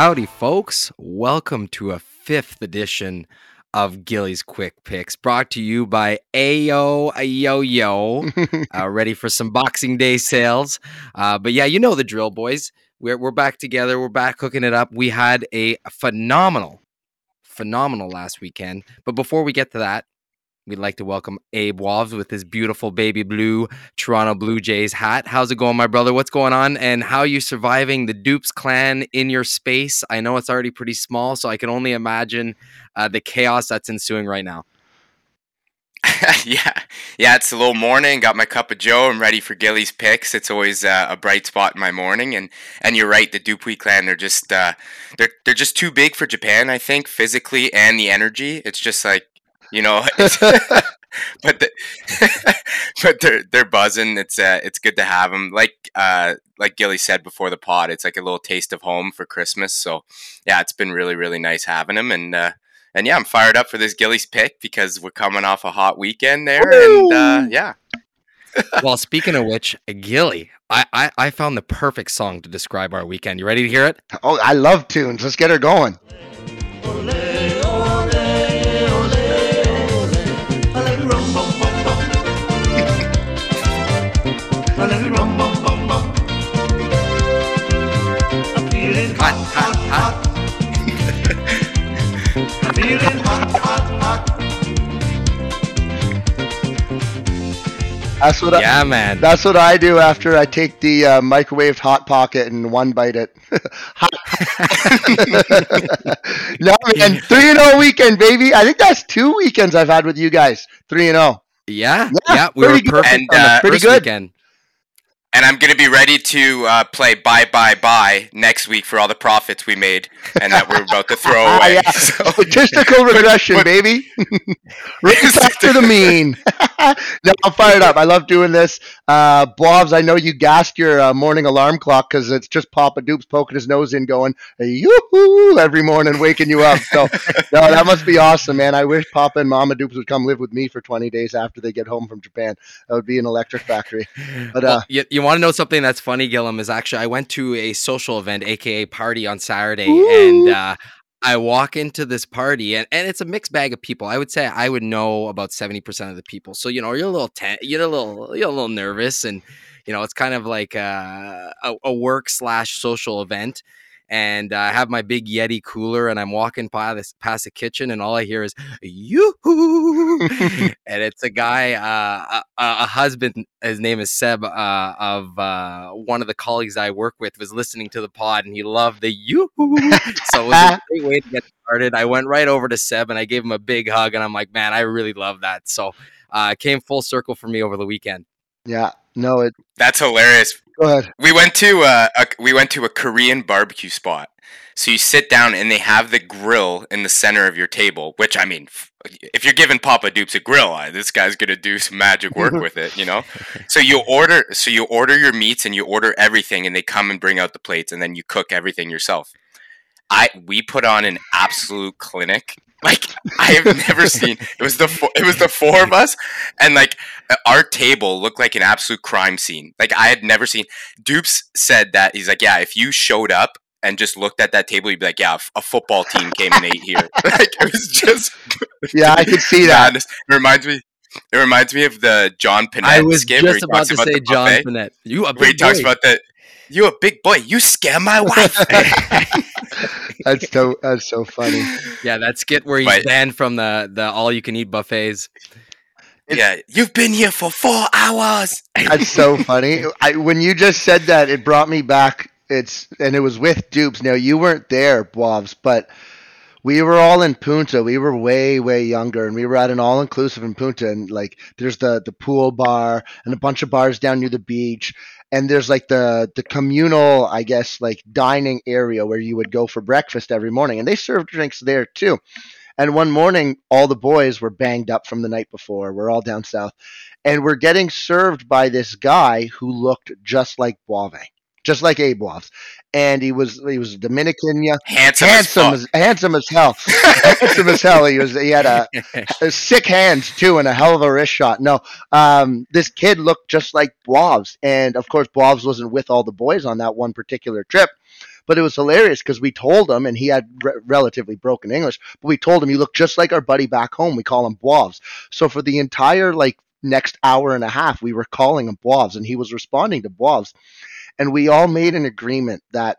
Howdy, folks. Welcome to a fifth edition of Gilly's Quick Picks, brought to you by Ayo Yo Yo. uh, ready for some Boxing Day sales. Uh, but yeah, you know the drill, boys. We're, we're back together. We're back cooking it up. We had a phenomenal, phenomenal last weekend. But before we get to that, We'd like to welcome Abe Wovs with his beautiful baby blue Toronto Blue Jays hat. How's it going, my brother? What's going on? And how are you surviving the Dupes clan in your space? I know it's already pretty small, so I can only imagine uh, the chaos that's ensuing right now. yeah, yeah, it's a little morning. Got my cup of Joe. I'm ready for Gilly's picks. It's always uh, a bright spot in my morning. And and you're right, the Dupuis clan they're just uh, they're they're just too big for Japan. I think physically and the energy. It's just like you know. but the, but they're they're buzzing. It's uh, it's good to have them. Like uh, like Gilly said before the pod, it's like a little taste of home for Christmas. So yeah, it's been really really nice having them. And uh, and yeah, I'm fired up for this Gilly's pick because we're coming off a hot weekend there. Woo! And uh, yeah. well, speaking of which, Gilly, I, I I found the perfect song to describe our weekend. You ready to hear it? Oh, I love tunes. Let's get her going. That's what yeah, I, man. That's what I do after I take the uh, microwaved hot pocket and one bite it. no man, three and zero oh weekend, baby. I think that's two weekends I've had with you guys. Three and zero. Oh. Yeah, yeah, yeah we were perfect and, uh, pretty good. Weekend. And I'm going to be ready to uh, play Bye Bye Bye next week for all the profits we made and that we're about to throw away. yeah. so, Statistical regression, but, baby. Race after the mean. no, I'm fired up. I love doing this. Uh, Blobs, I know you gassed your uh, morning alarm clock because it's just Papa Dupes poking his nose in going, yoo-hoo, every morning, waking you up. So, no, that must be awesome, man. I wish Papa and Mama Dupes would come live with me for 20 days after they get home from Japan. That would be an electric factory. But, uh, well, you, you want to know something that's funny, Gillum? Is actually I went to a social event, aka party, on Saturday, Ooh. and uh, I walk into this party, and, and it's a mixed bag of people. I would say I would know about seventy percent of the people. So you know, you're a little ten- you're a little you're a little nervous, and you know, it's kind of like uh, a, a work slash social event and I have my big Yeti cooler, and I'm walking by this past the kitchen, and all I hear is "yoo," and it's a guy, uh, a, a, husband. His name is Seb, uh, of uh, one of the colleagues I work with, was listening to the pod, and he loved the "yoo," so it was a great way to get started. I went right over to Seb, and I gave him a big hug, and I'm like, "Man, I really love that." So uh, it came full circle for me over the weekend. Yeah, no, it. That's hilarious. Go ahead. We went to uh, a we went to a Korean barbecue spot. So you sit down and they have the grill in the center of your table. Which I mean, if you're giving Papa Dupes a grill, this guy's gonna do some magic work with it, you know. So you order, so you order your meats and you order everything, and they come and bring out the plates, and then you cook everything yourself. I we put on an absolute clinic like I have never seen. It was the four, it was the four of us, and like our table looked like an absolute crime scene. Like I had never seen. Dupes said that he's like, yeah, if you showed up and just looked at that table, you'd be like, yeah, a football team came and ate here. like it was just. Yeah, I could see that. It reminds me. It reminds me of the John Pinette. I was skit just about to about say John Pinette. You a big where he talks about that. You a big boy. You scare my wife. that's so that's so funny. Yeah, that skit where he's but, banned from the the all you can eat buffets. yeah, you've been here for four hours. That's so funny. I, when you just said that, it brought me back. It's and it was with Dupes. Now you weren't there, Bobs, but we were all in Punta. We were way, way younger, and we were at an all inclusive in Punta. And like, there's the the pool bar and a bunch of bars down near the beach and there's like the the communal i guess like dining area where you would go for breakfast every morning and they served drinks there too. And one morning all the boys were banged up from the night before. We're all down south. And we're getting served by this guy who looked just like Boave just like Abe Wovs. And he was he was Dominican, yeah, handsome, handsome, as, handsome as hell, handsome as hell. He was he had a, a, sick hands too and a hell of a wrist shot. No, um, this kid looked just like Wovs, and of course Wovs wasn't with all the boys on that one particular trip. But it was hilarious because we told him, and he had re- relatively broken English, but we told him, you look just like our buddy back home. We call him Boavs. So for the entire like next hour and a half, we were calling him Boavs, and he was responding to Boavs. And we all made an agreement that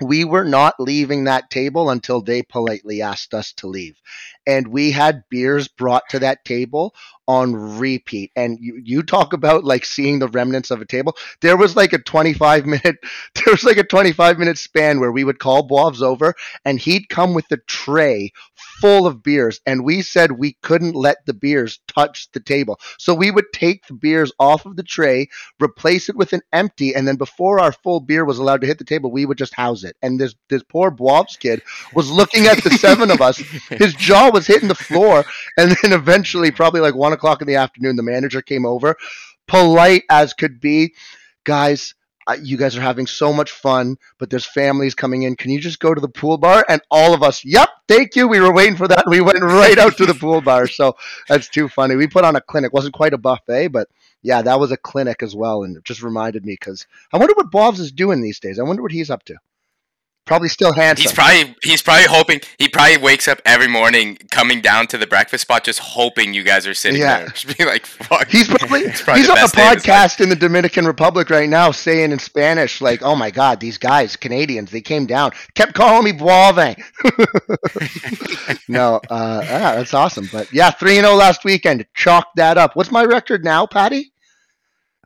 we were not leaving that table until they politely asked us to leave. And we had beers brought to that table on repeat. And you, you talk about like seeing the remnants of a table. There was like a 25 minute, there was like a 25 minute span where we would call Boavs over and he'd come with a tray full of beers. And we said we couldn't let the beers touch the table. So we would take the beers off of the tray, replace it with an empty. And then before our full beer was allowed to hit the table, we would just house it. And this, this poor Boavs kid was looking at the seven of us. His jaw was hitting the floor. And then eventually, probably like one o'clock in the afternoon, the manager came over, polite as could be. Guys, you guys are having so much fun, but there's families coming in. Can you just go to the pool bar? And all of us, yep, thank you. We were waiting for that. We went right out to the pool bar. So that's too funny. We put on a clinic. wasn't quite a buffet, but yeah, that was a clinic as well, and it just reminded me because I wonder what Bob's is doing these days. I wonder what he's up to. Probably still handsome. He's probably he's probably hoping he probably wakes up every morning coming down to the breakfast spot just hoping you guys are sitting Yeah. there. Just be like, fuck. He's probably, probably he's the on a best day of his life. podcast in the Dominican Republic right now saying in Spanish, like, oh my God, these guys, Canadians, they came down, kept calling me Boave. no, uh, yeah, that's awesome. But yeah, 3 0 last weekend. Chalk that up. What's my record now, Patty?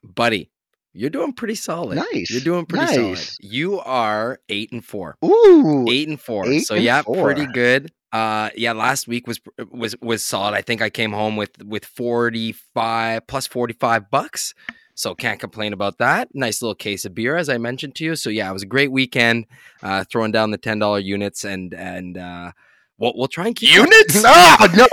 buddy. You're doing pretty solid. Nice, You're doing pretty solid. You are eight and four. Ooh. Eight and four. eight so and yeah, pretty good. Uh, yeah, last week was was was solid. I think I came home with with forty five plus forty five bucks. So can't complain about that. Nice little case of beer, as I mentioned to you. So yeah, it was a great weekend. Uh, throwing down the ten dollar units and and uh, we'll we'll try and keep Units? Oh, no.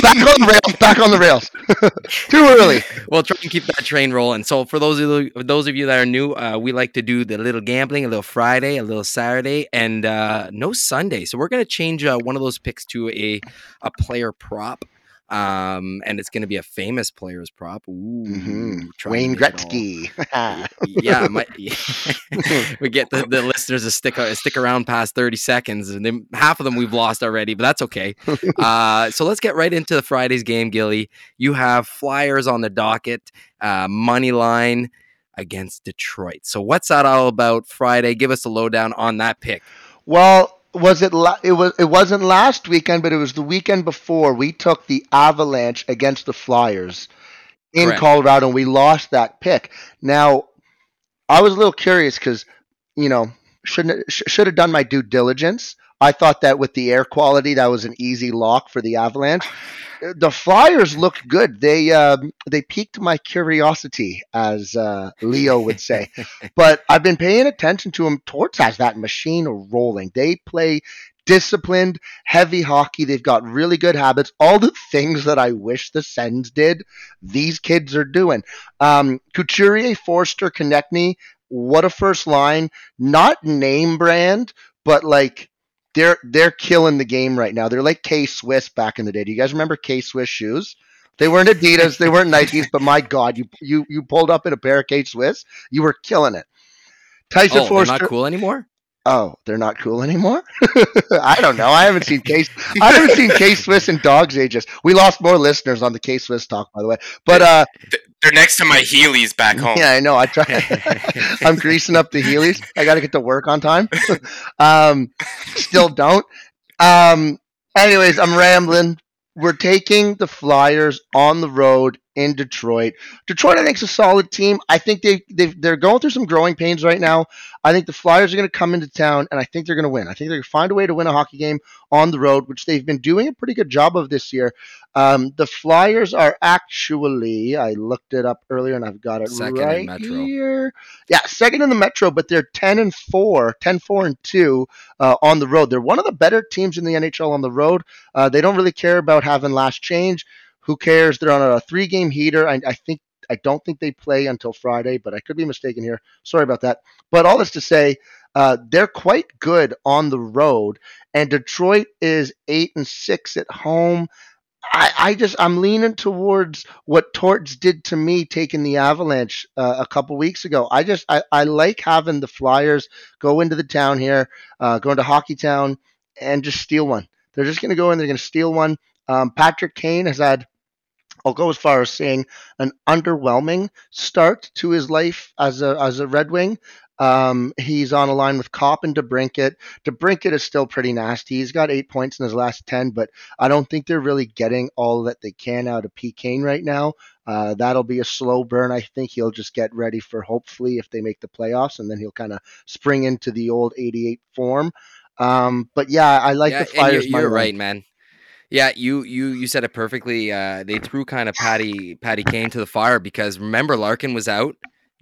back on the rails. Back on the rails. Too early. we'll try and keep that train rolling. So for those of you, those of you that are new, uh, we like to do the little gambling, a little Friday, a little Saturday, and uh, no Sunday. So we're gonna change uh, one of those picks to a a player prop. Um, and it's going to be a famous player's prop. Ooh, Mhm. Wayne make it all- Gretzky. yeah, my, we get the, the listeners to stick uh, stick around past thirty seconds, and then half of them we've lost already, but that's okay. Uh, so let's get right into the Friday's game, Gilly. You have Flyers on the docket, uh, money line against Detroit. So what's that all about? Friday, give us a lowdown on that pick. Well, was it? La- it was. It wasn't last weekend, but it was the weekend before. We took the Avalanche against the Flyers in Correct. Colorado, and we lost that pick. Now, I was a little curious because, you know, shouldn't sh- should have done my due diligence. I thought that with the air quality, that was an easy lock for the Avalanche. The Flyers looked good. They um, they piqued my curiosity, as uh, Leo would say but I've been paying attention to them. Torts has that machine rolling. They play disciplined, heavy hockey. They've got really good habits. All the things that I wish the Sens did, these kids are doing. Um, Couturier, Foerster, Konecny, what a first line. Not name brand, but like they're they're killing the game right now. They're like K Swiss back in the day. Do you guys remember K Swiss shoes? They weren't Adidas, they weren't Nikes, but my God, you you you pulled up in a pair of K Swiss, you were killing it. Tyson Oh, Foerster. not cool anymore. Oh, they're not cool anymore. I don't know. I haven't seen Case. I haven't seen K Swiss in dogs ages. We lost more listeners on the K Swiss talk, by the way. But uh, They're next to my Heelys back home. yeah, I know. I try. I'm greasing up the Heelys. I got to get to work on time. um, still don't. Um, anyways, I'm rambling. We're taking the Flyers on the road in Detroit. Detroit, I think, is a solid team. I think they they they're going through some growing pains right now. I think the Flyers are going to come into town, and I think they're going to win. I think they're going to find a way to win a hockey game on the road, which they've been doing a pretty good job of this year. Um, the Flyers are actually, I looked it up earlier, and I've got it Second in right Metro. here. Yeah, second in the Metro, but they're 10 and 4, 10 4 and 2 uh, on the road. They're one of the better teams in the NHL on the road. Uh, they don't really care about having last change. Who cares? They're on a three game heater. I, I think I don't think they play until Friday, but I could be mistaken here. Sorry about that. But all this to say, uh, they're quite good on the road, and Detroit is eight and six at home. I, I just I'm leaning towards what Torts did to me taking the Avalanche uh, a couple weeks ago. I just I, I like having the Flyers go into the town here, uh, go into Hockey Town, and just steal one. They're just going to go in. They're going to steal one. Um, Patrick Kane has had I'll go as far as saying an underwhelming start to his life as a as a Red Wing. Um, he's on a line with Copp and DeBrincat. DeBrincat is still pretty nasty. He's got eight points in his last ten, but I don't think they're really getting all that they can out of P. Kane right now. Uh, that'll be a slow burn. I think he'll just get ready for hopefully if they make the playoffs, and then he'll kind of spring into the old '88 form. Um, but yeah, I like yeah, the Flyers. You're, you're right, man. Yeah, you you you said it perfectly. Uh, they threw kind of Patty Patty Kane to the fire because remember Larkin was out,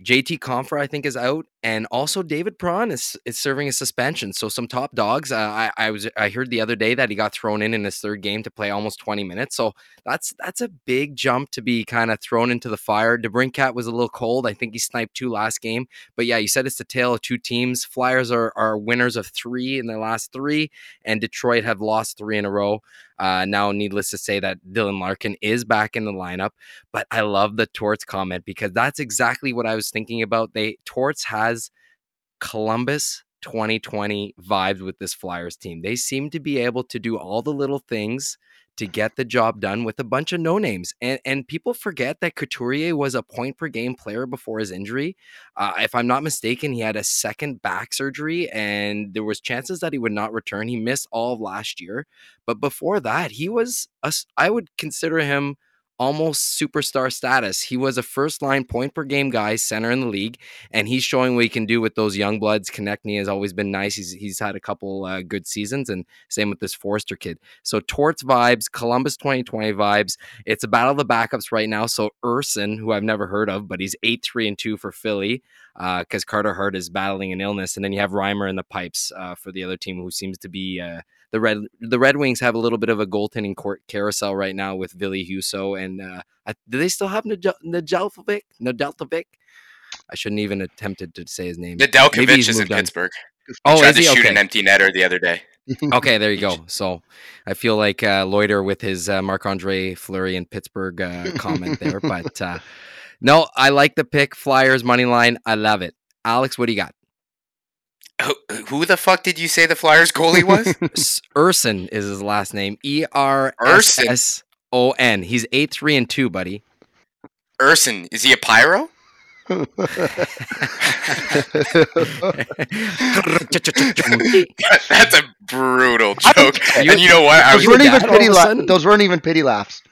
JT Compher, I think, is out, and also David Perron is is serving a suspension. So some top dogs. Uh, I I was I heard the other day that he got thrown in in his third game to play almost twenty minutes. So that's that's a big jump to be kind of thrown into the fire. DeBrincat was a little cold. I think he sniped two last game. But yeah, you said it's the tale of two teams. Flyers are are winners of three in their last three, and Detroit have lost three in a row. Uh, now, needless to say that Dylan Larkin is back in the lineup, but I love the Torts comment because that's exactly what I was thinking about. They Torts has Columbus 2020 vibes with this Flyers team. They seem to be able to do all the little things to get the job done with a bunch of no names. And and people forget that Couturier was a point per game player before his injury. Uh, if I'm not mistaken, he had a second back surgery, and there was chances that he would not return. He missed all of last year, but before that, he was a, I would consider him almost superstar status. He was a first line point per game guy, center in the league, and he's showing what he can do with those young bloods. Konecny has always been nice. He's, he's had a couple uh, good seasons, and same with this Foerster kid. So Torts vibes, Columbus 2020 vibes. It's a battle of the backups right now. So Ersson, who I've never heard of, but he's 8 3 and 2 for Philly because uh, Carter Hart is battling an illness. And then you have Reimer in the pipes uh, for the other team, who seems to be uh, the red the Red Wings have a little bit of a goaltending court carousel right now with Ville Husso and uh, do they still have Nedeljkovic? Nedeljkovic? I shouldn't even attempted to say his name. Nedeljkovic is in Pittsburgh. Oh, he tried to shoot okay. an empty netter the other day. okay, there you go. So I feel like uh, Loiter with his uh, Marc Andre Fleury in Pittsburgh uh, comment there, but uh, no, I like the pick. Flyers money line. I love it. Alex, what do you got? Who, the fuck did you say the Flyers goalie was? Ersson is his last name. E R S S O N. He's eight three and two, buddy. Ersson is he a pyro? That's a brutal joke. and you know what? Those weren't even pity laughs. Those weren't even pity laughs.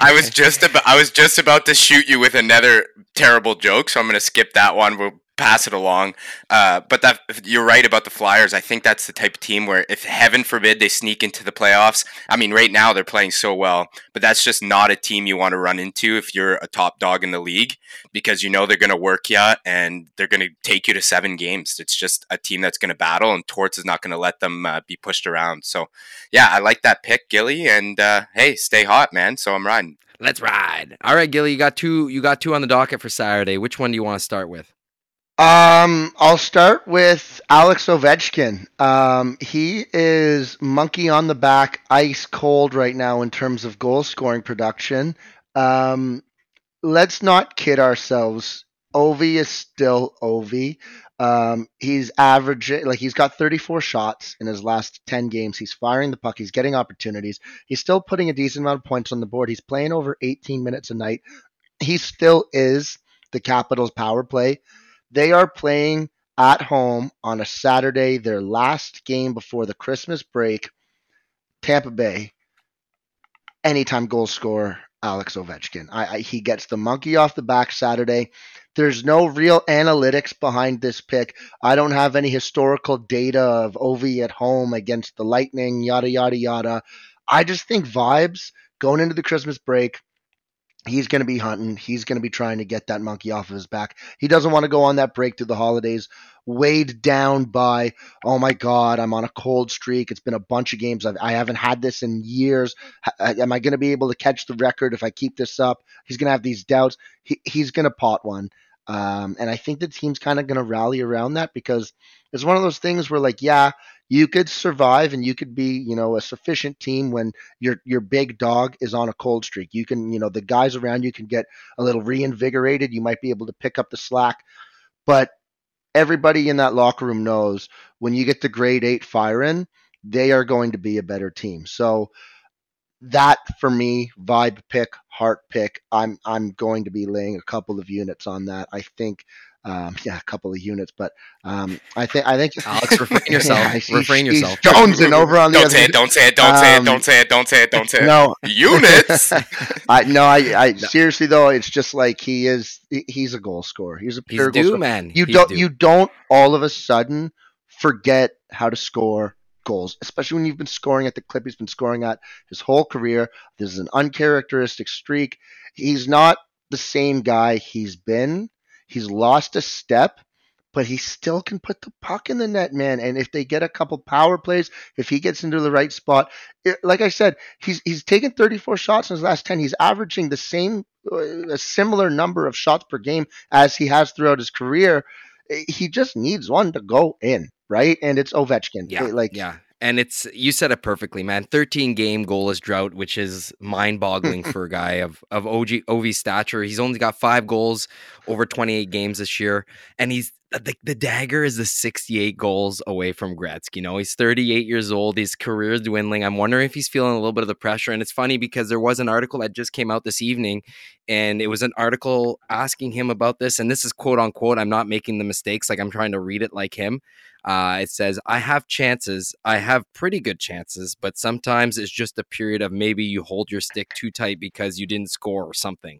I was just about I was just about to shoot you with another terrible joke, so I'm going to skip that one. We'll pass it along. Uh, but that you're right about the Flyers. I think that's the type of team where, if heaven forbid they sneak into the playoffs, I mean, right now they're playing so well, but that's just not a team you want to run into if you're a top dog in the league because you know they're going to work you and they're going to take you to seven games. It's just a team that's going to battle, and Torts is not going to let them uh, be pushed around. So, yeah, I like that pick, Gilly, and uh, hey, stay hot, man. So I'm riding. Let's ride. All right, Gilly, you got two. You got two on the docket for Saturday. Which one do you want to start with? Um, I'll start with Alex Ovechkin. Um, he is monkey on the back, ice cold right now in terms of goal scoring production. Um, let's not kid ourselves. Ovi is still Ovi. Um, he's averaging like he's got 34 shots in his last 10 games. He's firing the puck. He's getting opportunities. He's still putting a decent amount of points on the board. He's playing over 18 minutes a night. He still is the Capitals power play they are playing at home on a Saturday, their last game before the Christmas break. Tampa Bay, anytime goal scorer, Alex Ovechkin. I, I, he gets the monkey off the back Saturday. There's no real analytics behind this pick. I don't have any historical data of Ovi at home against the Lightning, yada, yada, yada. I just think vibes going into the Christmas break he's going to be hunting. He's going to be trying to get that monkey off of his back. He doesn't want to go on that break through the holidays weighed down by, oh my God, I'm on a cold streak. It's been a bunch of games. I've, I have not had this in years. Uh, am I going to be able to catch the record if I keep this up? He's going to have these doubts. He, he's going to pot one. Um, and I think the team's kind of going to rally around that because it's one of those things where, like, yeah, you could survive and you could be, you know, a sufficient team when your your big dog is on a cold streak. You can, you know, the guys around you can get a little reinvigorated. You might be able to pick up the slack. But everybody in that locker room knows when you get the Great 8 firing, they are going to be a better team. So that for me, vibe pick, heart pick. I'm I'm going to be laying a couple of units on that. I think um, yeah, a couple of units, but um, I think I think Alex, refrain yourself. yeah, refrain he's, yourself. He's jonesing over on the don't other. Say it, don't say it. Don't say it. Don't say it. Don't say it. Don't say it. No units. I no. I, I seriously though, it's just like he is. He's a goal scorer. He's a pure he's goal due, scorer. man. You He's don't. due. You don't all of a sudden forget how to score goals, especially when you've been scoring at the clip he's been scoring at his whole career. This is an uncharacteristic streak. He's not the same guy he's been. He's lost a step, but he still can put the puck in the net, man. And if they get a couple power plays, if he gets into the right spot, it, like I said, he's he's taken 34 shots in his last 10. He's averaging the same, uh, a similar number of shots per game as he has throughout his career. He just needs one to go in, right? And it's Ovechkin. Yeah, like yeah. And it's you said it perfectly, man. 13 game goalless drought, which is mind-boggling for a guy of of OG OV stature. He's only got five goals over 28 games this year, and he's the, the dagger is the 68 goals away from Gretzky. You know, he's 38 years old. His career is dwindling. I'm wondering if he's feeling a little bit of the pressure. And it's funny because there was an article that just came out this evening, and it was an article asking him about this. And this is quote unquote. I'm not making the mistakes. Like I'm trying to read it like him. Uh, it says, I have chances. I have pretty good chances, but sometimes it's just a period of maybe you hold your stick too tight because you didn't score or something.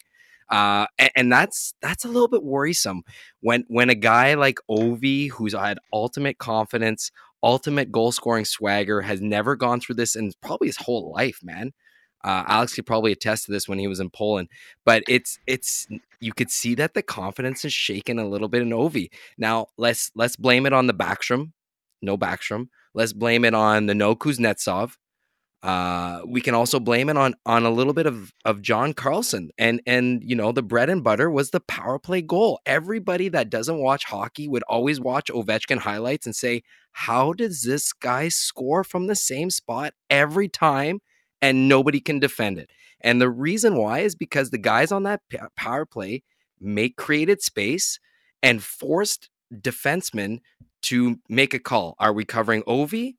Uh, and, and that's that's a little bit worrisome when when a guy like Ovi, who's had ultimate confidence, ultimate goal scoring swagger, has never gone through this in probably his whole life, man. Uh, Alex could probably attest to this when he was in Poland, but it's it's you could see that the confidence is shaken a little bit in Ovi. Now let's let's blame it on the Backstrom, no Backstrom. Let's blame it on the no Kuznetsov. Uh, we can also blame it on on a little bit of of John Carlson and and you know the bread and butter was the power play goal. Everybody that doesn't watch hockey would always watch Ovechkin highlights and say, "How does this guy score from the same spot every time and nobody can defend it?" And the reason why is because the guys on that p- power play make created space and forced defensemen to make a call. Are we covering Ovi?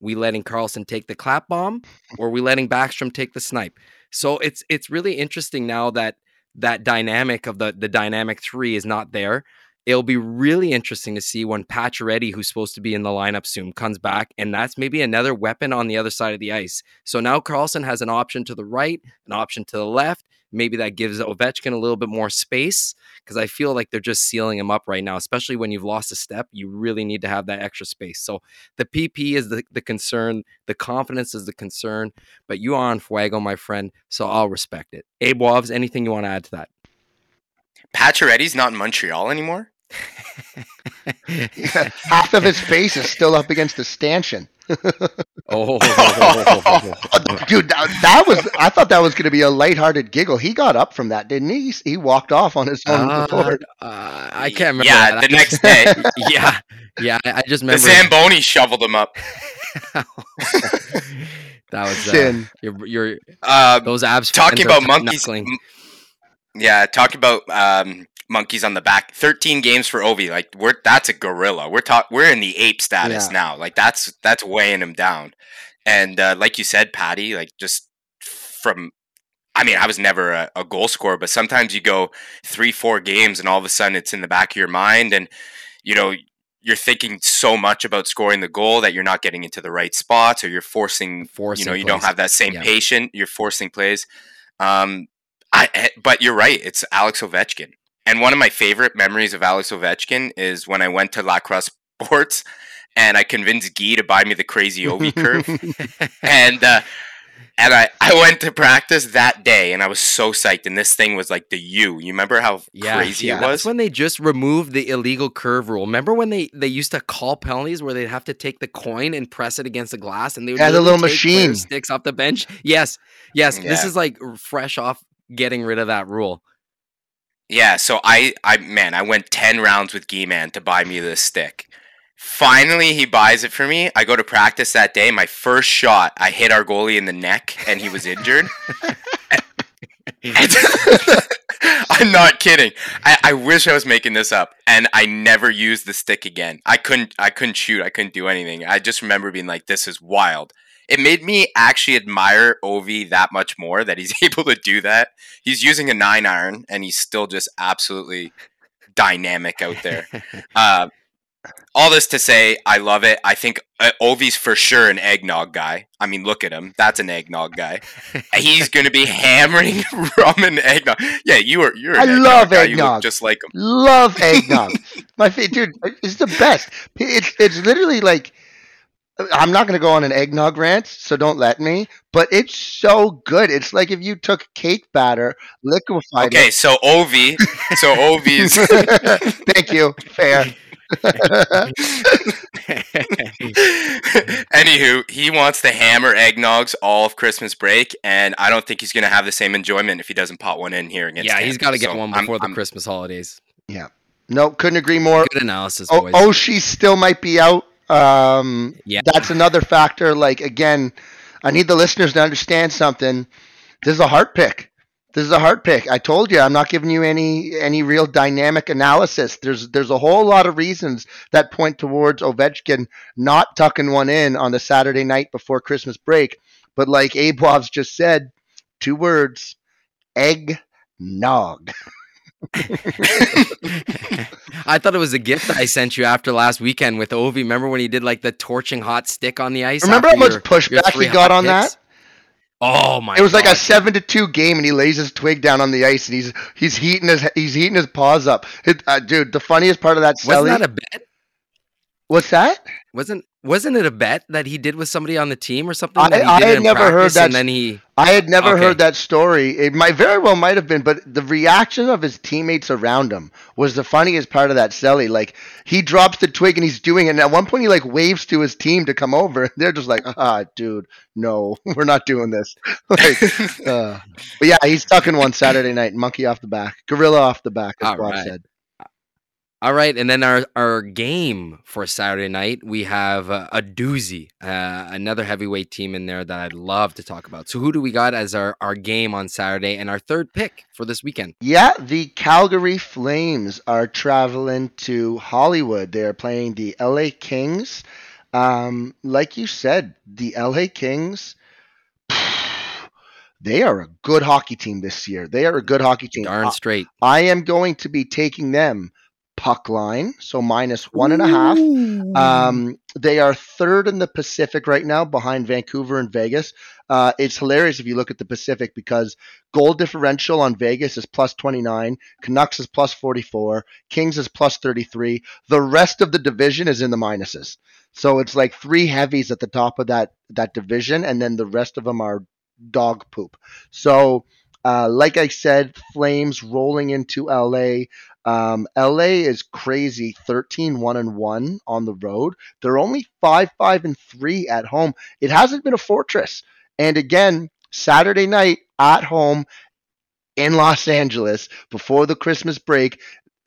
We letting Carlson take the clap bomb, or we letting Backstrom take the snipe? So it's it's really interesting now that that dynamic of the the dynamic three is not there. It'll be really interesting to see when Pacioretty, who's supposed to be in the lineup soon, comes back, and that's maybe another weapon on the other side of the ice. So now Carlson has an option to the right, an option to the left. Maybe that gives Ovechkin a little bit more space because I feel like they're just sealing him up right now, especially when you've lost a step. You really need to have that extra space. So the PP is the, the concern, the confidence is the concern, but you are on Fuego, my friend, so I'll respect it. Abe Wovs, anything you want to add to that? Pacioretty's not in Montreal anymore. Yeah, half of his face is still up against the stanchion. oh, dude, that, that, was. I thought that was going to be a lighthearted giggle. He got up from that, didn't he? He walked off on his own uh, accord. Uh, I can't remember. Yeah, that. the next day. yeah, yeah. I just remember the Zamboni shoveled him up. that was Sin. Uh, your your uh, those abs. Talking about monkeys. M- yeah, talk about um, monkeys on the back. Thirteen games for Ovi. Like we're that's a gorilla. We're talk we're in the ape status Yeah. now. Like that's that's weighing him down. And uh, like you said, Patty, like just from I mean, I was never a, a goal scorer, but sometimes you go three, four games and all of a sudden it's in the back of your mind and you know, you're thinking so much about scoring the goal that you're not getting into the right spots or you're forcing, Forcing you know, you don't have that same Yeah. patient, you're forcing plays. Um I eh, but you're right, it's Alex Ovechkin. And one of my favorite memories of Alex Ovechkin is when I went to Lacrosse Sports and I convinced Guy to buy me the crazy Ovi curve. and uh, and I, I went to practice that day and I was so psyched. And this thing was like the U. You remember how Yeah, crazy yeah. it That's was? when they just removed the illegal curve rule. Remember when they they used to call penalties where they'd have to take the coin and press it against the glass, and they would Yeah, the little take machine. sticks off the bench. Yes, yes. This is like fresh off getting rid of that rule. Yeah, so I, I man, I went ten rounds with Guy Man to buy me this stick, Finally, he buys it for me. I go to practice that day. My first shot, I hit our goalie in the neck, and he was injured. I'm not kidding. I, I wish I was making this up, and I never used the stick again. I couldn't. I couldn't shoot. I couldn't do anything. I just remember being like, "This is wild." It made me actually admire Ovi that much more that he's able to do that. He's using a nine iron, and he's still just absolutely dynamic out there. Uh, all this to say, I love it. I think uh, Ovi's for sure an eggnog guy. I mean, look at him. That's an eggnog guy. He's going to be hammering rum and eggnog. Yeah, you are. You're. I love guy. You look eggnog. just like him. Love eggnog. My favorite, dude. It's the best. It's it's literally like I'm not going to go on an eggnog rant, so don't let me. But it's so good. It's like if you took cake batter, liquefied Okay, so Ovi. So Ovi's. Thank you. Fair. Anywho, he wants to hammer eggnogs all of Christmas break, and I don't think he's going to have the same enjoyment if he doesn't pot one in here against. yeah, he's got to get So one I'm- before the I'm- Christmas holidays. Yeah. No, couldn't agree more. Good analysis, Oh, boys. oh, she still might be out. Um, Yeah. that's another factor. Like again, I need the listeners to understand something. This is a heart pick. This is a heart pick. I told you, I'm not giving you any any real dynamic analysis. There's there's a whole lot of reasons that point towards Ovechkin not tucking one in on the Saturday night before Christmas break. But like Abe Wobbs just said, two words: egg nog. I thought it was a gift that I sent you after last weekend with Ovi. Remember when he did like the torching hot stick on the ice? Remember how much your- your pushback three he got on that? Oh my! It was like a seven to two game, and he lays his twig down on the ice, and he's he's heating his he's heating his paws up. It, uh, dude, the funniest part of that, Wasn't Selly, that a bet? What's that? Wasn't wasn't it a bet that he did with somebody on the team or something? I- I had never heard that And then he I had never Okay. heard that story. It might very well might have been, but the reaction of his teammates around him was the funniest part of that Selly. Like he drops the twig and he's doing it, and at one point he like waves to his team to come over, and they're just like, "Ah, dude, no, we're not doing this." like, uh, but yeah, he's tucking one Saturday night, monkey off the back, gorilla off the back, as All Bob right. said. All right, and then our our game for Saturday night, we have uh, a doozy, uh, another heavyweight team in there that I'd love to talk about. So who do we got as our our game on Saturday and our third pick for this weekend? Yeah, the Calgary Flames are traveling to Hollywood. They are playing the LA Kings. Um, like you said, the LA Kings, they are a good hockey team this year. They are a good hockey team. Darn I, straight. I am going to be taking them puck line, so minus one and a half. Um, they are third in the Pacific right now, behind Vancouver and Vegas. Uh, it's hilarious if you look at the Pacific because goal differential on Vegas is plus 29, Canucks is plus 44, Kings is plus 33. The rest of the division is in the minuses. So it's like three heavies at the top of that that division, and then the rest of them are dog poop. So, uh, like I said, Flames rolling into LA. Um, LA is crazy 13 1 and 1 on the road. They're only 5 5 and 3 at home. It hasn't been a fortress. And again, Saturday night at home in Los Angeles before the Christmas break,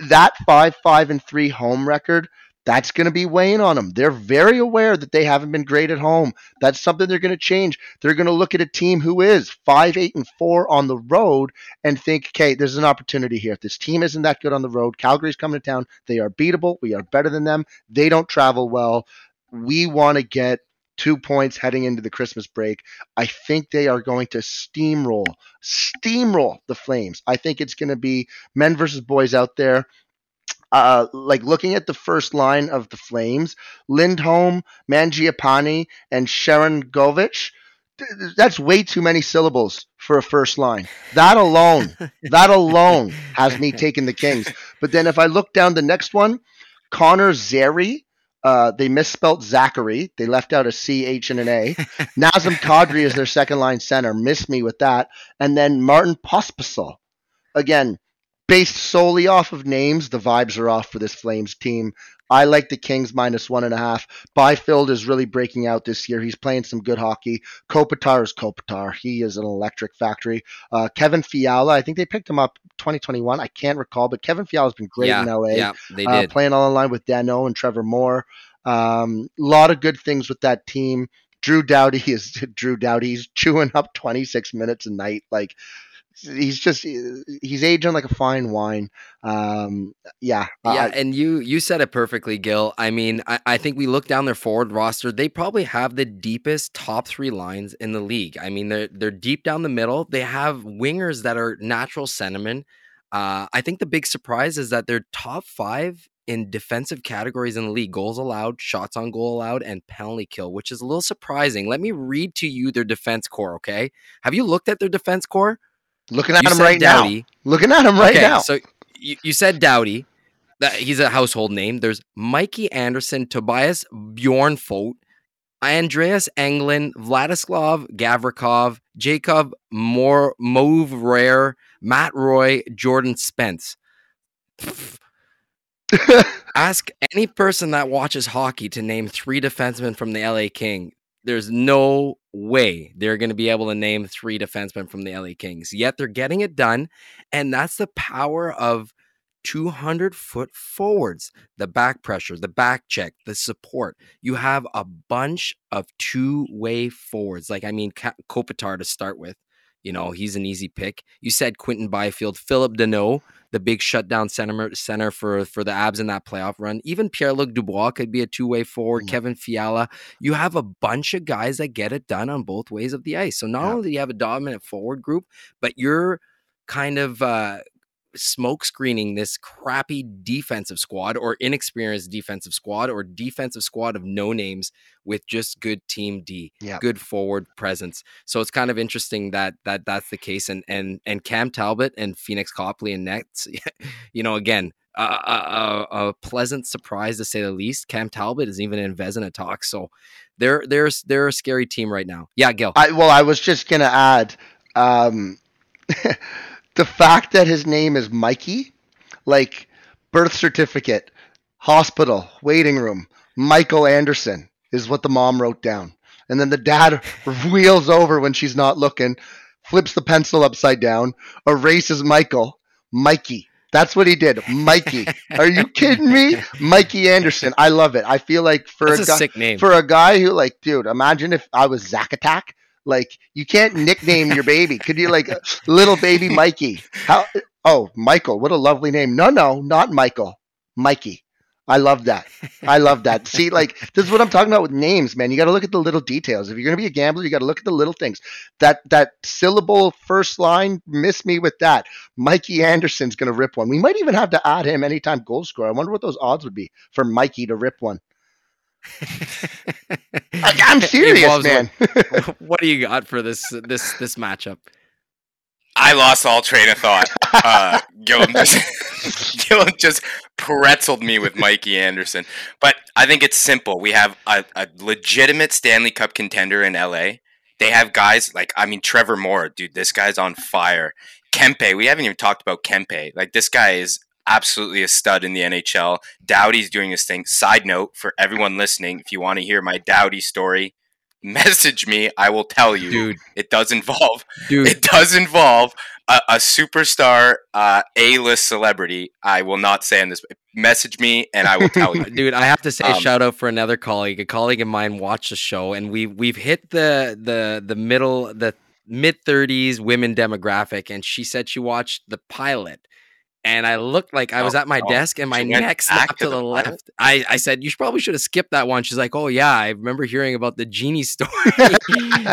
that 5 5 and 3 home record, that's going to be weighing on them. They're very aware that they haven't been great at home. That's something they're going to change. They're going to look at a team who is 5 8 and 4 on the road and think, okay, there's an opportunity here. This team isn't that good on the road. Calgary's coming to town. They are beatable. We are better than them. They don't travel well. We want to get two points heading into the Christmas break. I think they are going to steamroll, steamroll the Flames. I think it's going to be men versus boys out there. Uh, like looking at the first line of the Flames, Lindholm, Mangiapane, and Sharangovich. th- That's way too many syllables for a first line. That alone, that alone has me taking the Kings. But then if I look down the next one, Connor Zary, uh, they misspelt Zachary. They left out a C, H, and an A. Nazem Kadri is their second line center. Missed me with that. And then Martin Pospisil. Again, based solely off of names, the vibes are off for this Flames team. I like the Kings minus one and a half. Byfield is really breaking out this year. He's playing some good hockey. Kopitar is Kopitar. He is an electric factory. Uh, Kevin Fiala, I think they picked him up 2021. I can't recall, but Kevin Fiala's been great yeah, in LA yeah, they uh, did. playing all in line with Danault and Trevor Moore. A um, lot of good things with that team. Drew Doughty is Drew Doughty. He's chewing up 26 minutes a night. Like he's just he's aging like a fine wine. Um, yeah, yeah, uh, and you you said it perfectly, Gil. I mean, I, I think we look down their forward roster. They probably have the deepest top three lines in the league. I mean, they're they're deep down the middle. They have wingers that are natural centermen. Uh, I think the big surprise is that they're top five in defensive categories in the league goals allowed, shots on goal allowed, and penalty kill, which is a little surprising. Let me read to you their defense core, okay? Have you looked at their defense core? Looking at you him right Doughty. now. Looking at him right okay, now. So you, you said Doughty. That he's a household name. There's Mikey Anderson, Tobias Bjornfot, Andreas Englund, Vladislav Gavrikov, Jacob Mor- Moverare, Matt Roy, Jordan Spence. Ask any person that watches hockey to name three defensemen from the LA King. There's no way they're going to be able to name three defensemen from the LA Kings. Yet they're getting it done. And that's the power of 200 foot forwards, the back pressure, the back check, the support. You have a bunch of two way forwards. Like, I mean, Kopitar to start with. You know, he's an easy pick. You said Quinton Byfield, Phillip Danault, the big shutdown center center for for the Habs in that playoff run. Even Pierre Luc Dubois could be a two way forward. Mm-hmm. Kevin Fiala. You have a bunch of guys that get it done on both ways of the ice. So not yeah. only do you have a dominant forward group, but you're kind of uh, smoke screening this crappy defensive squad or inexperienced defensive squad or defensive squad of no names with just good team D, yeah. good forward presence. So it's kind of interesting that that that's the case. And and and Cam Talbot and Phoenix Copley and Nets, you know, again. a, a, a, pleasant surprise to say the least. Cam Talbot is even in Vezina talk, so they're they're they're a scary team right now. Yeah, Gil. I, well, I was just gonna add, um, the fact that his name is Mikey, like birth certificate, hospital, waiting room, Michael Anderson is what the mom wrote down. And then the dad wheels over when she's not looking, flips the pencil upside down, erases Michael, Mikey. That's what he did. Mikey. Are you kidding me? Mikey Anderson. I love it. I feel like for That's a, a guy, for a guy who like, dude, imagine if I was Zack Attack like you can't nickname your baby. Could you like little baby Mikey? How? Oh, Michael. What a lovely name. No, no, not Michael. Mikey. I love that. I love that. See, like this is what I'm talking about with names, man. You got to look at the little details. If you're going to be a gambler, you got to look at the little things. That that syllable first line, miss me with that. Mikey Anderson's going to rip one. We might even have to add him anytime goal score. I wonder what those odds would be for Mikey to rip one. I'm serious, man. what, what do you got for this this this matchup? I lost all train of thought. Uh, Gillum just Gillum just pretzeled me with Mikey Anderson. But I think it's simple. We have a, a, legitimate Stanley Cup contender in LA. They have guys like I mean Trevor Moore, dude. This guy's on fire. Kempe, we haven't even talked about Kempe. Like this guy is absolutely a stud in the NHL. Doughty's doing his thing. Side note for everyone listening, if you want to hear my Doughty story, message me. I will tell you. Dude, it does involve. Dude, it does involve a, a superstar, uh, A-list celebrity. I will not say on this. Message me and I will tell you. Dude, I have to say um, shout out for another colleague. A colleague of mine watched the show, and we we've hit the the the middle the mid 30s women demographic and she said she watched the pilot and I looked like I was oh, at my oh, desk and my neck snapped to, to the, the left. I, I said, You probably should have skipped that one. She's like, Oh, yeah, I remember hearing about the genie story.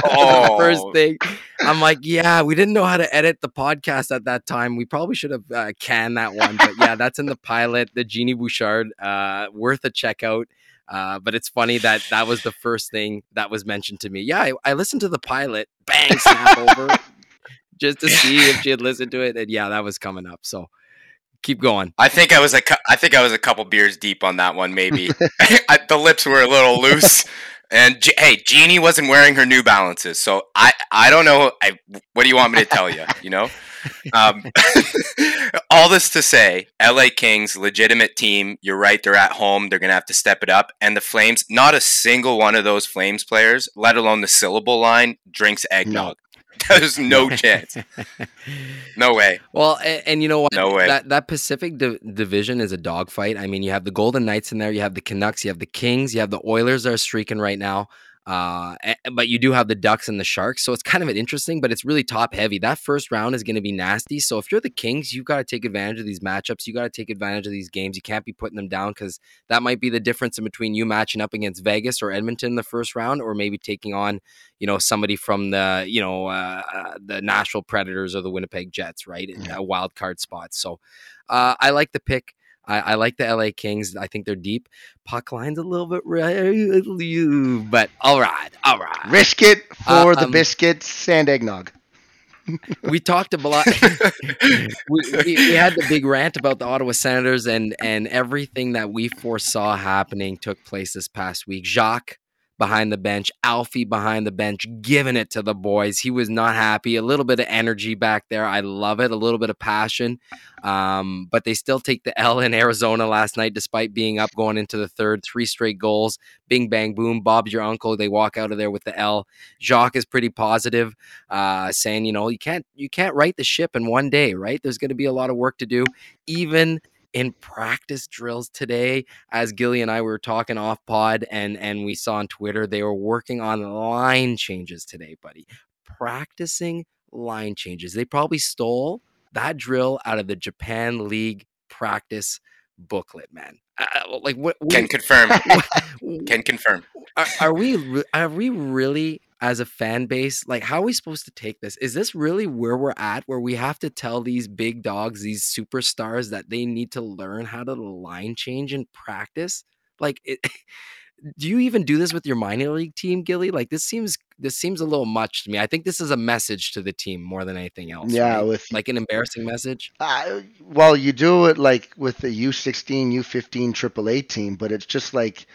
oh. first thing. I'm like, Yeah, we didn't know how to edit the podcast at that time. We probably should have uh, canned that one. But yeah, that's in the pilot, the Genie Bouchard, uh, worth a checkout. Uh, but it's funny that that was the first thing that was mentioned to me. Yeah, I, I listened to the pilot, bang, snap over, just to see if she had listened to it. And yeah, that was coming up. So, keep going. I think I was a I think I was a couple beers deep on that one. Maybe I, the lips were a little loose. And G- hey, Genie wasn't wearing her New Balances, so I I don't know. I what do you want me to tell you? You know, um, all this to say, LA Kings, legitimate team. You're right. They're at home. They're gonna have to step it up. And the Flames, not a single one of those Flames players, let alone the syllable line, drinks eggnog. There's no chance. No way. Well, and, and you know what? No way. That that Pacific di- division is a dogfight. I mean, you have the Golden Knights in there, you have the Canucks, you have the Kings, you have the Oilers that are streaking right now. Uh, but you do have the Ducks and the Sharks, so it's kind of an interesting, but it's really top heavy. That first round is going to be nasty. So if you're the Kings, you've got to take advantage of these matchups. You got to take advantage of these games. You can't be putting them down because that might be the difference in between you matching up against Vegas or Edmonton in the first round, or maybe taking on, you know, somebody from the, you know, uh, uh, the Nashville Predators or the Winnipeg Jets, right? In A wild card spot. So uh, I like the pick. I, I like the LA Kings. I think they're deep. Puck line's a little bit, ri- but all right, all right. Risk it for the Um, biscuits and eggnog. we talked a lot. we, we, we had the big rant about the Ottawa Senators and and everything that we foresaw happening took place this past week. Jacques behind the bench, Alfie behind the bench, giving it to the boys. He was not happy. A little bit of energy back there. I love it. A little bit of passion. Um, but they still take the L in Arizona last night, despite being up going into the third. Three straight goals. Bing bang boom. Bob's your uncle. They walk out of there with the L. Jacques is pretty positive, uh, saying, you know, you can't you can't right the ship in one day, right? There's going to be a lot of work to do, even in practice drills today. As Gilly and I were talking off pod, and and we saw on Twitter they were working on line changes today, buddy. Practicing line changes. They probably stole that drill out of the Japan League practice booklet, man. Uh, like what? Can confirm. Can confirm. are, are we are we really as a fan base like how are we supposed to take this is this really where we're at where we have to tell these big dogs these superstars that they need to learn how to line change in practice like it, do you even do this with your minor league team gilly? Like this seems this seems a little much to me. I think this is a message to the team more than anything else Yeah, right? with like an embarrassing message? Uh, well, you do it like with the U16, U15 AAA team, but it's just like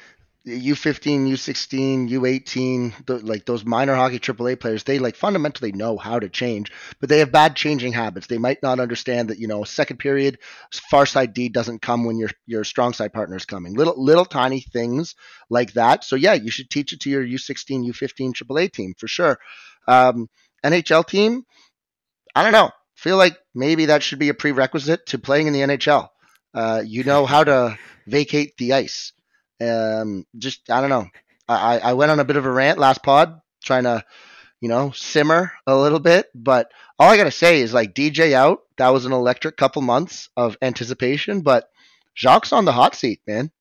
U15, U16, U18, th- like those minor hockey AAA players, they like fundamentally know how to change, but they have bad changing habits. They might not understand that you know second period far side D doesn't come when your your strong side partner is coming. Little little tiny things like that. So yeah, you should teach it to your U16, U15 AAA team for sure. Um, NHL team, I don't know. Feel like maybe that should be a prerequisite to playing in the NHL. Uh, you know how to vacate the ice. Um, just I don't know. I, I went on a bit of a rant last pod, trying to, you know, simmer a little bit. But all I gotta say is like DJ out. That was an electric couple months of anticipation. But Jacques on the hot seat, man.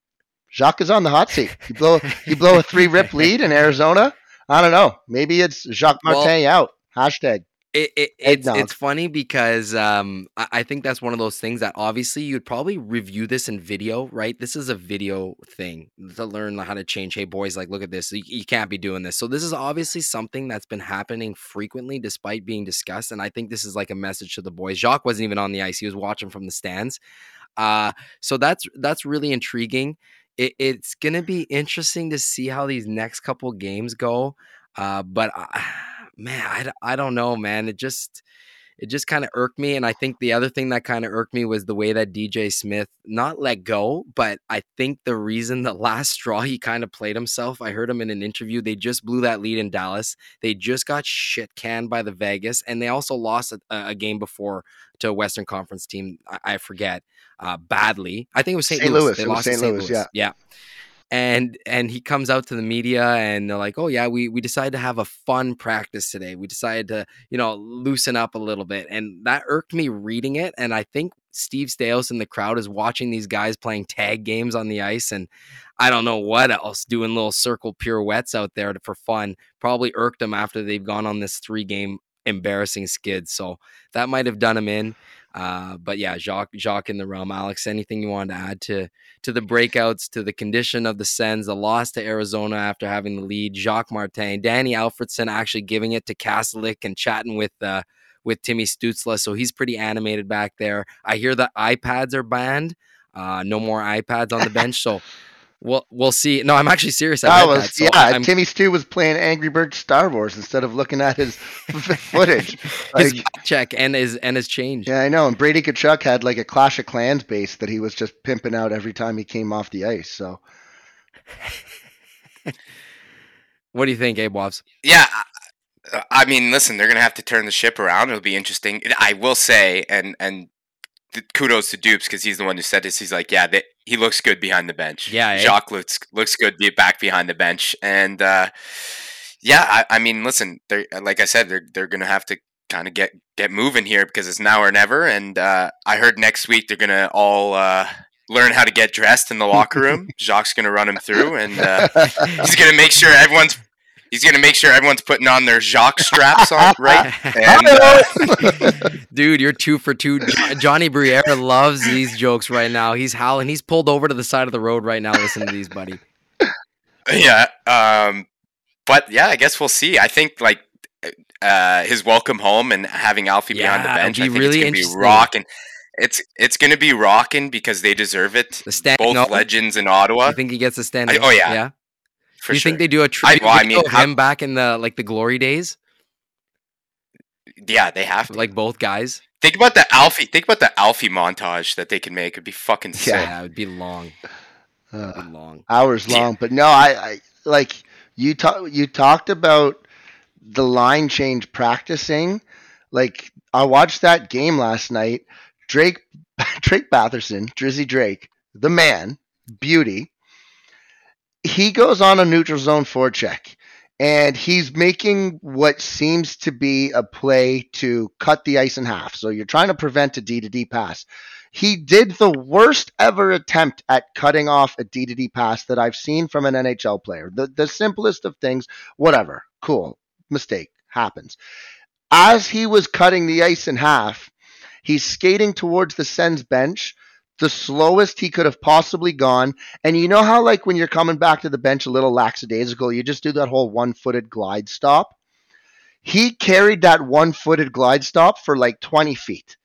Jacques is on the hot seat. You blow you blow a three rip lead in Arizona. I don't know. Maybe it's Jacques Well- out. Hashtag. It, it, it's Eggnog. it's funny because um, I, I think that's one of those things that obviously you'd probably review this in video, right? This is a video thing to learn how to change. Hey, boys, like look at this. You, you can't be doing this. So this is obviously something that's been happening frequently, despite being discussed. And I think this is like a message to the boys. Jacques wasn't even on the ice; he was watching from the stands. Uh, so that's that's really intriguing. It, it's gonna be interesting to see how these next couple games go. Uh, but I, man, I, I don't know, man. It just it just kind of irked me. And I think the other thing that kind of irked me was the way that DJ Smith not let go, but I think the reason the last straw he kind of played himself. I heard him in an interview. They just blew that lead in Dallas. They just got shit canned by the Vegas, and they also lost a, a game before to a Western Conference team. I, I forget uh, badly. I think it was St. St. Louis. Louis. They It lost to St. Louis, Louis. Yeah. And and he comes out to the media and they're like, "Oh yeah, we we decided to have a fun practice today. We decided to, you know, loosen up a little bit." And that irked me reading it and I think Steve Staios in the crowd is watching these guys playing tag games on the ice and I don't know what else doing little circle pirouettes out there for fun. Probably irked them after they've gone on this three game embarrassing skid. So that might have done him in. Uh, but yeah, Jacques, Jacques in the realm. Alex, anything you wanted to add to to the breakouts, to the condition of the Sens, the loss to Arizona after having the lead, Jacques Martin, Danny Alfredsson actually giving it to Kastelic and chatting with uh, with Timmy Stützle, so he's pretty animated back there. I hear the iPads are banned. Uh, no more iPads on the bench, so we'll we'll see. No, I'm actually serious. I That was that, so yeah. I'm, Timmy Stew was playing Angry Birds Star Wars instead of looking at his footage. Like, back check and his and his change. yeah, I know. And Brady Tkachuk had like a Clash of Clans base that he was just pimping out every time he came off the ice. So What do you think, Abe Wobbs? Yeah, I- mean, listen, they're gonna have to turn the ship around. It'll be interesting. I will say, and and th- kudos to Dupes because he's the one who said this. He's like, yeah, they, he looks good behind the bench. Yeah, eh? Jacques looks looks good be back behind the bench, and uh, yeah, I, I mean, listen, they're like I said, they're they're gonna have to kind of get get moving here because it's now or never. And uh, I heard next week they're gonna all uh, learn how to get dressed in the locker room. Jacques gonna run them through, and uh, he's gonna make sure everyone's he's gonna make sure everyone's putting on their Jacques straps on right. And uh, Dude, you're two for two. Johnny Briere loves these jokes right now. He's howling. He's pulled over to the side of the road right now. Listen to these, buddy. yeah, um, but yeah, I guess we'll see. I think like uh, his welcome home and having Alfie behind the bench, be I think really it's gonna be rocking. It's it's gonna be rocking because they deserve it. The stand. Both no, legends in Ottawa, I think he gets a stand? I- oh, yeah, yeah. For you sure. think they do a tribute well, I mean, of how- him back in the like the glory days, yeah, they have to. like both guys? think about the Alfie. Think about the Alfie montage that they can make. It'd be fucking sick. Yeah, it would be long. Uh, It'd be long. hours Yeah. long. But no, I, I like you talk. You talked about the line change practicing. Like I watched that game last night. Drake, Drake Batherson, Drizzy Drake, the man, beauty. He goes on a neutral zone forecheck, and he's making what seems to be a play to cut the ice in half. So you're trying to prevent a D to D pass. He did the worst ever attempt at cutting off a D to D pass that I've seen from an NHL player. The the simplest of things, whatever, cool, mistake happens. As he was cutting the ice in half, he's skating towards the Sens bench, the slowest he could have possibly gone. And you know how, like, when you're coming back to the bench a little lackadaisical, you just do that whole one footed glide stop? He carried that one footed glide stop for like 20 feet.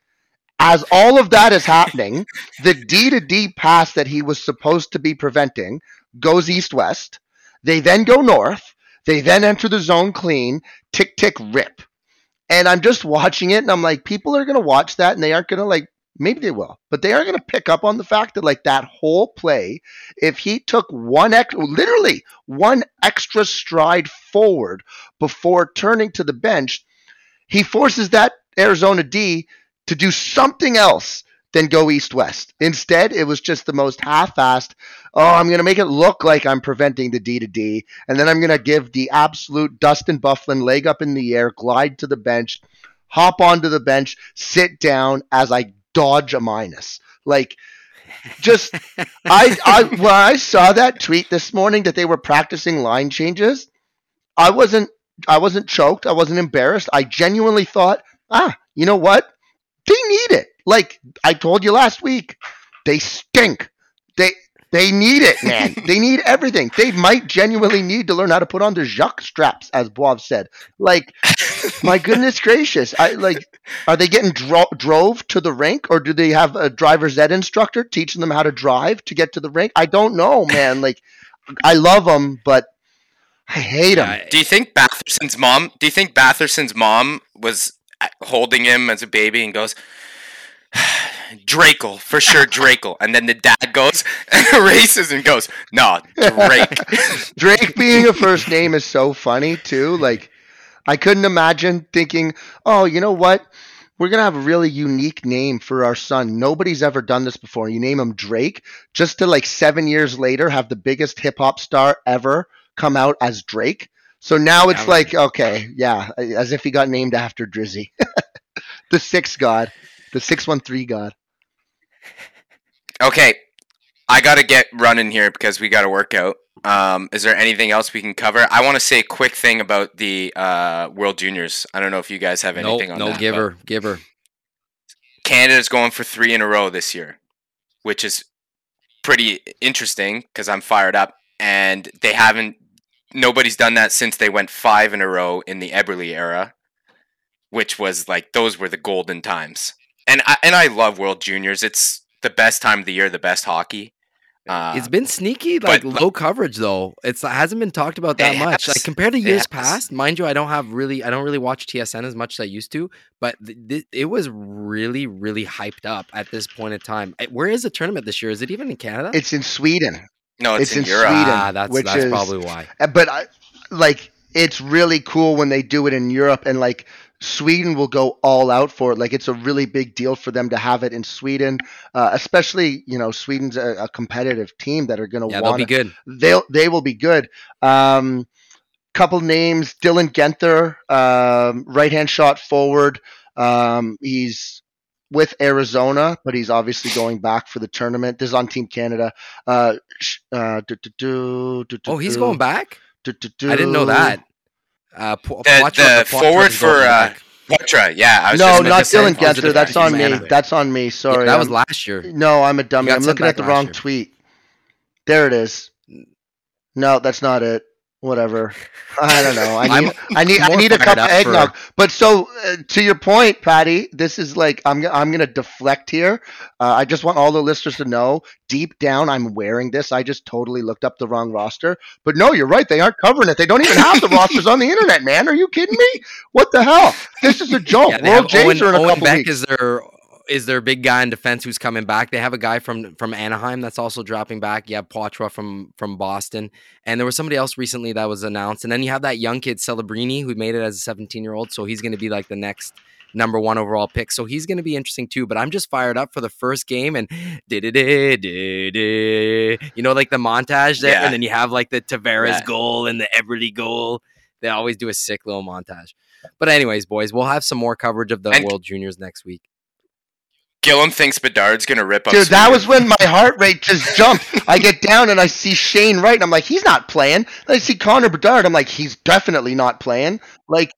As all of that is happening, the D to D pass that he was supposed to be preventing goes east west. They then go north. They then enter the zone clean, tick, tick, rip. And I'm just watching it and I'm like, people are going to watch that and they aren't going to like, maybe they will, but they are going to pick up on the fact that like that whole play, if he took one ex, literally one extra stride forward before turning to the bench, he forces that Arizona D to do something else than go east west. Instead, it was just the most half assed. Oh, I'm going to make it look like I'm preventing the D to D. And then I'm going to give the absolute Dustin Byfuglien leg up in the air, glide to the bench, hop onto the bench, sit down as I dodge a minus. Like, just I, I when I saw that tweet this morning that they were practicing line changes, I wasn't I wasn't choked. I wasn't embarrassed. I genuinely thought, ah, you know what? They need it. Like I told you last week, they stink. They they need it, man. they need everything. They might genuinely need to learn how to put on their Jacques straps, as Boav said. Like, my goodness gracious, I like. Are they getting dro- drove to the rink, or do they have a driver's ed instructor teaching them how to drive to get to the rink? I don't know, man. Like, I love them, but I hate them. Yeah, Do you think Batherson's mom? Do you think Batherson's mom was uh, holding him as a baby and goes, Drakel for sure, Drakel, and then the dad goes and erases and goes, No, Drake. Drake being a first name is so funny too. Like, I couldn't imagine thinking, oh, you know what? We're gonna have a really unique name for our son. Nobody's ever done this before. You name him Drake, just to like seven years later have the biggest hip hop star ever come out as Drake. So now it's like, okay, yeah, as if he got named after Drizzy, the six god, the six one three god. Okay, I gotta get running here because we gotta work out. Um, is there anything else we can cover? I want to say a quick thing about the uh, World Juniors. I don't know if you guys have no, anything on no, that. give but her, give her. Canada's going for three in a row this year, which is pretty interesting because I'm fired up. And they haven't, nobody's done that since they went five in a row in the Eberle era, which was like those were the golden times. And I, and I love World Juniors. It's the best time of the year, the best hockey. Uh, It's been sneaky, like but- low coverage though. It's it hasn't been talked about that much. has. Like compared to years past, mind you, I don't have really, I don't really watch TSN as much as I used to. But th- th- it was really, really hyped up at this point in time. Eh, Where is the tournament this year? Is it even in Canada? It's in Sweden. no, it's, it's in, in Europe. Sweden, ah, that's which that's is- probably why. Uh, But I like it's really cool when they do it in Europe and like Sweden will go all out for it. Like it's a really big deal for them to have it in Sweden, uh, especially you know Sweden's a, a competitive team that are going to Yeah, they'll be good. they'll they will be good. Um, couple names: Dylan Guenther, um, right hand shot forward. Um, he's with Arizona, but he's obviously going back for the tournament. This is on Team Canada. Uh, sh- uh, do, do, do, do, do, Oh, he's going back. I didn't know that. Uh, P- The- Poitras- the forward for, uh, back. Petra, yeah. I was No, just not gonna say- Dylan I was gonna Guenther. That's on me. That's on me. Yeah, Sorry. that was I'm- last year. No, I'm a dummy. I'm looking at the wrong year. tweet. There it is. No, that's not it. Whatever. I don't know. I I'm need. I need. I need a cup of up for- eggnog. But so uh, to your point, Patty, this is like I'm. I'm gonna deflect here. Uh, I just want all the listeners to know. Deep down, I'm wearing this. I just totally looked up the wrong roster. But no, you're right. They aren't covering it. They don't even have the rosters on the internet, man. Are you kidding me? What the hell? This is a joke. Yeah, World have Owen, are in a Owen couple Beck weeks. is their is their big guy in defense who's coming back. They have a guy from from Anaheim that's also dropping back. You have Poitras from from Boston, and there was somebody else recently that was announced. And then you have that young kid Celebrini who made it as a 17 year old, so he's going to be like the next number one overall pick. So he's going to be interesting too. But I'm just fired up for the first game and did you know like the montage there, Yeah. and then you have like the Tavares Yeah. goal and the Eberle goal. They always do a sick little montage. But anyways, boys, we'll have some more coverage of the And- World Juniors next week. Gillum thinks Bedard's gonna rip up. Dude, that was when my heart rate just jumped. I get down and I see Shane Wright, and I'm like, he's not playing. Then I see Connor Bedard, I'm like, he's definitely not playing. Like,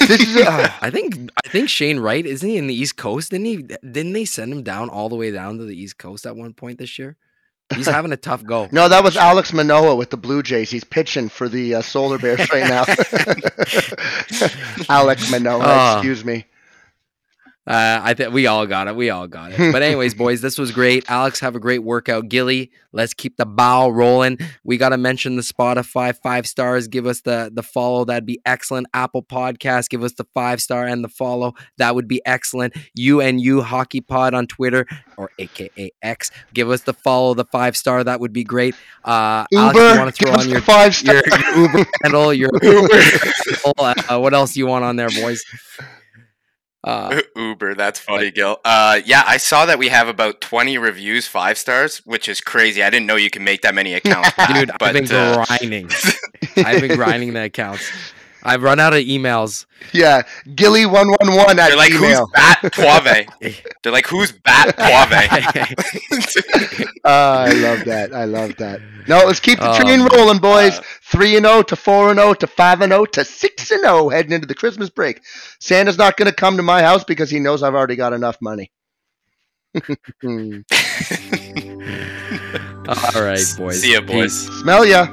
this is. Uh, I think I think Shane Wright isn't he in the East Coast? Didn't he? Didn't they send him down all the way down to the East Coast at one point this year? He's having a tough go. no, that was Alex Manoah with the Blue Jays. He's pitching for the uh, Solar Bears right now. Alex Manoah, Ah. excuse me. Uh, I think we all got it. We all got it. But anyways, boys, this was great. Alex, have a great workout. Gilly, let's keep the bow rolling. We got to mention the Spotify five stars. Give us the the follow. That'd be excellent. Apple Podcast, give us the five star and the follow. That would be excellent. You and you Hockey Pod on Twitter or AKA X. Give us the follow, the five star. That would be great. Uh, Alex, Uber, you want to throw on your five star. your, your Uber handle, your uh, what else you want on there, boys? Uh, Uber. That's funny, Gil. Uh, yeah, I saw that we have about 20 reviews, five stars, which is crazy. I didn't know you can make that many accounts, dude, but I've been uh, grinding. I've been grinding the accounts. I've run out of emails. Yeah, Gilly111 at they're like, email. who's Bat Poivre? They're like, who's Bat Poivre? Uh, I love that. I love that. No, let's keep the Oh, train man. rolling, boys. Three and zero to four and zero to five and zero to six and zero heading into the Christmas break. Santa's not going to come to my house because he knows I've already got enough money. All right, boys. See ya, boys. Peace. Smell ya.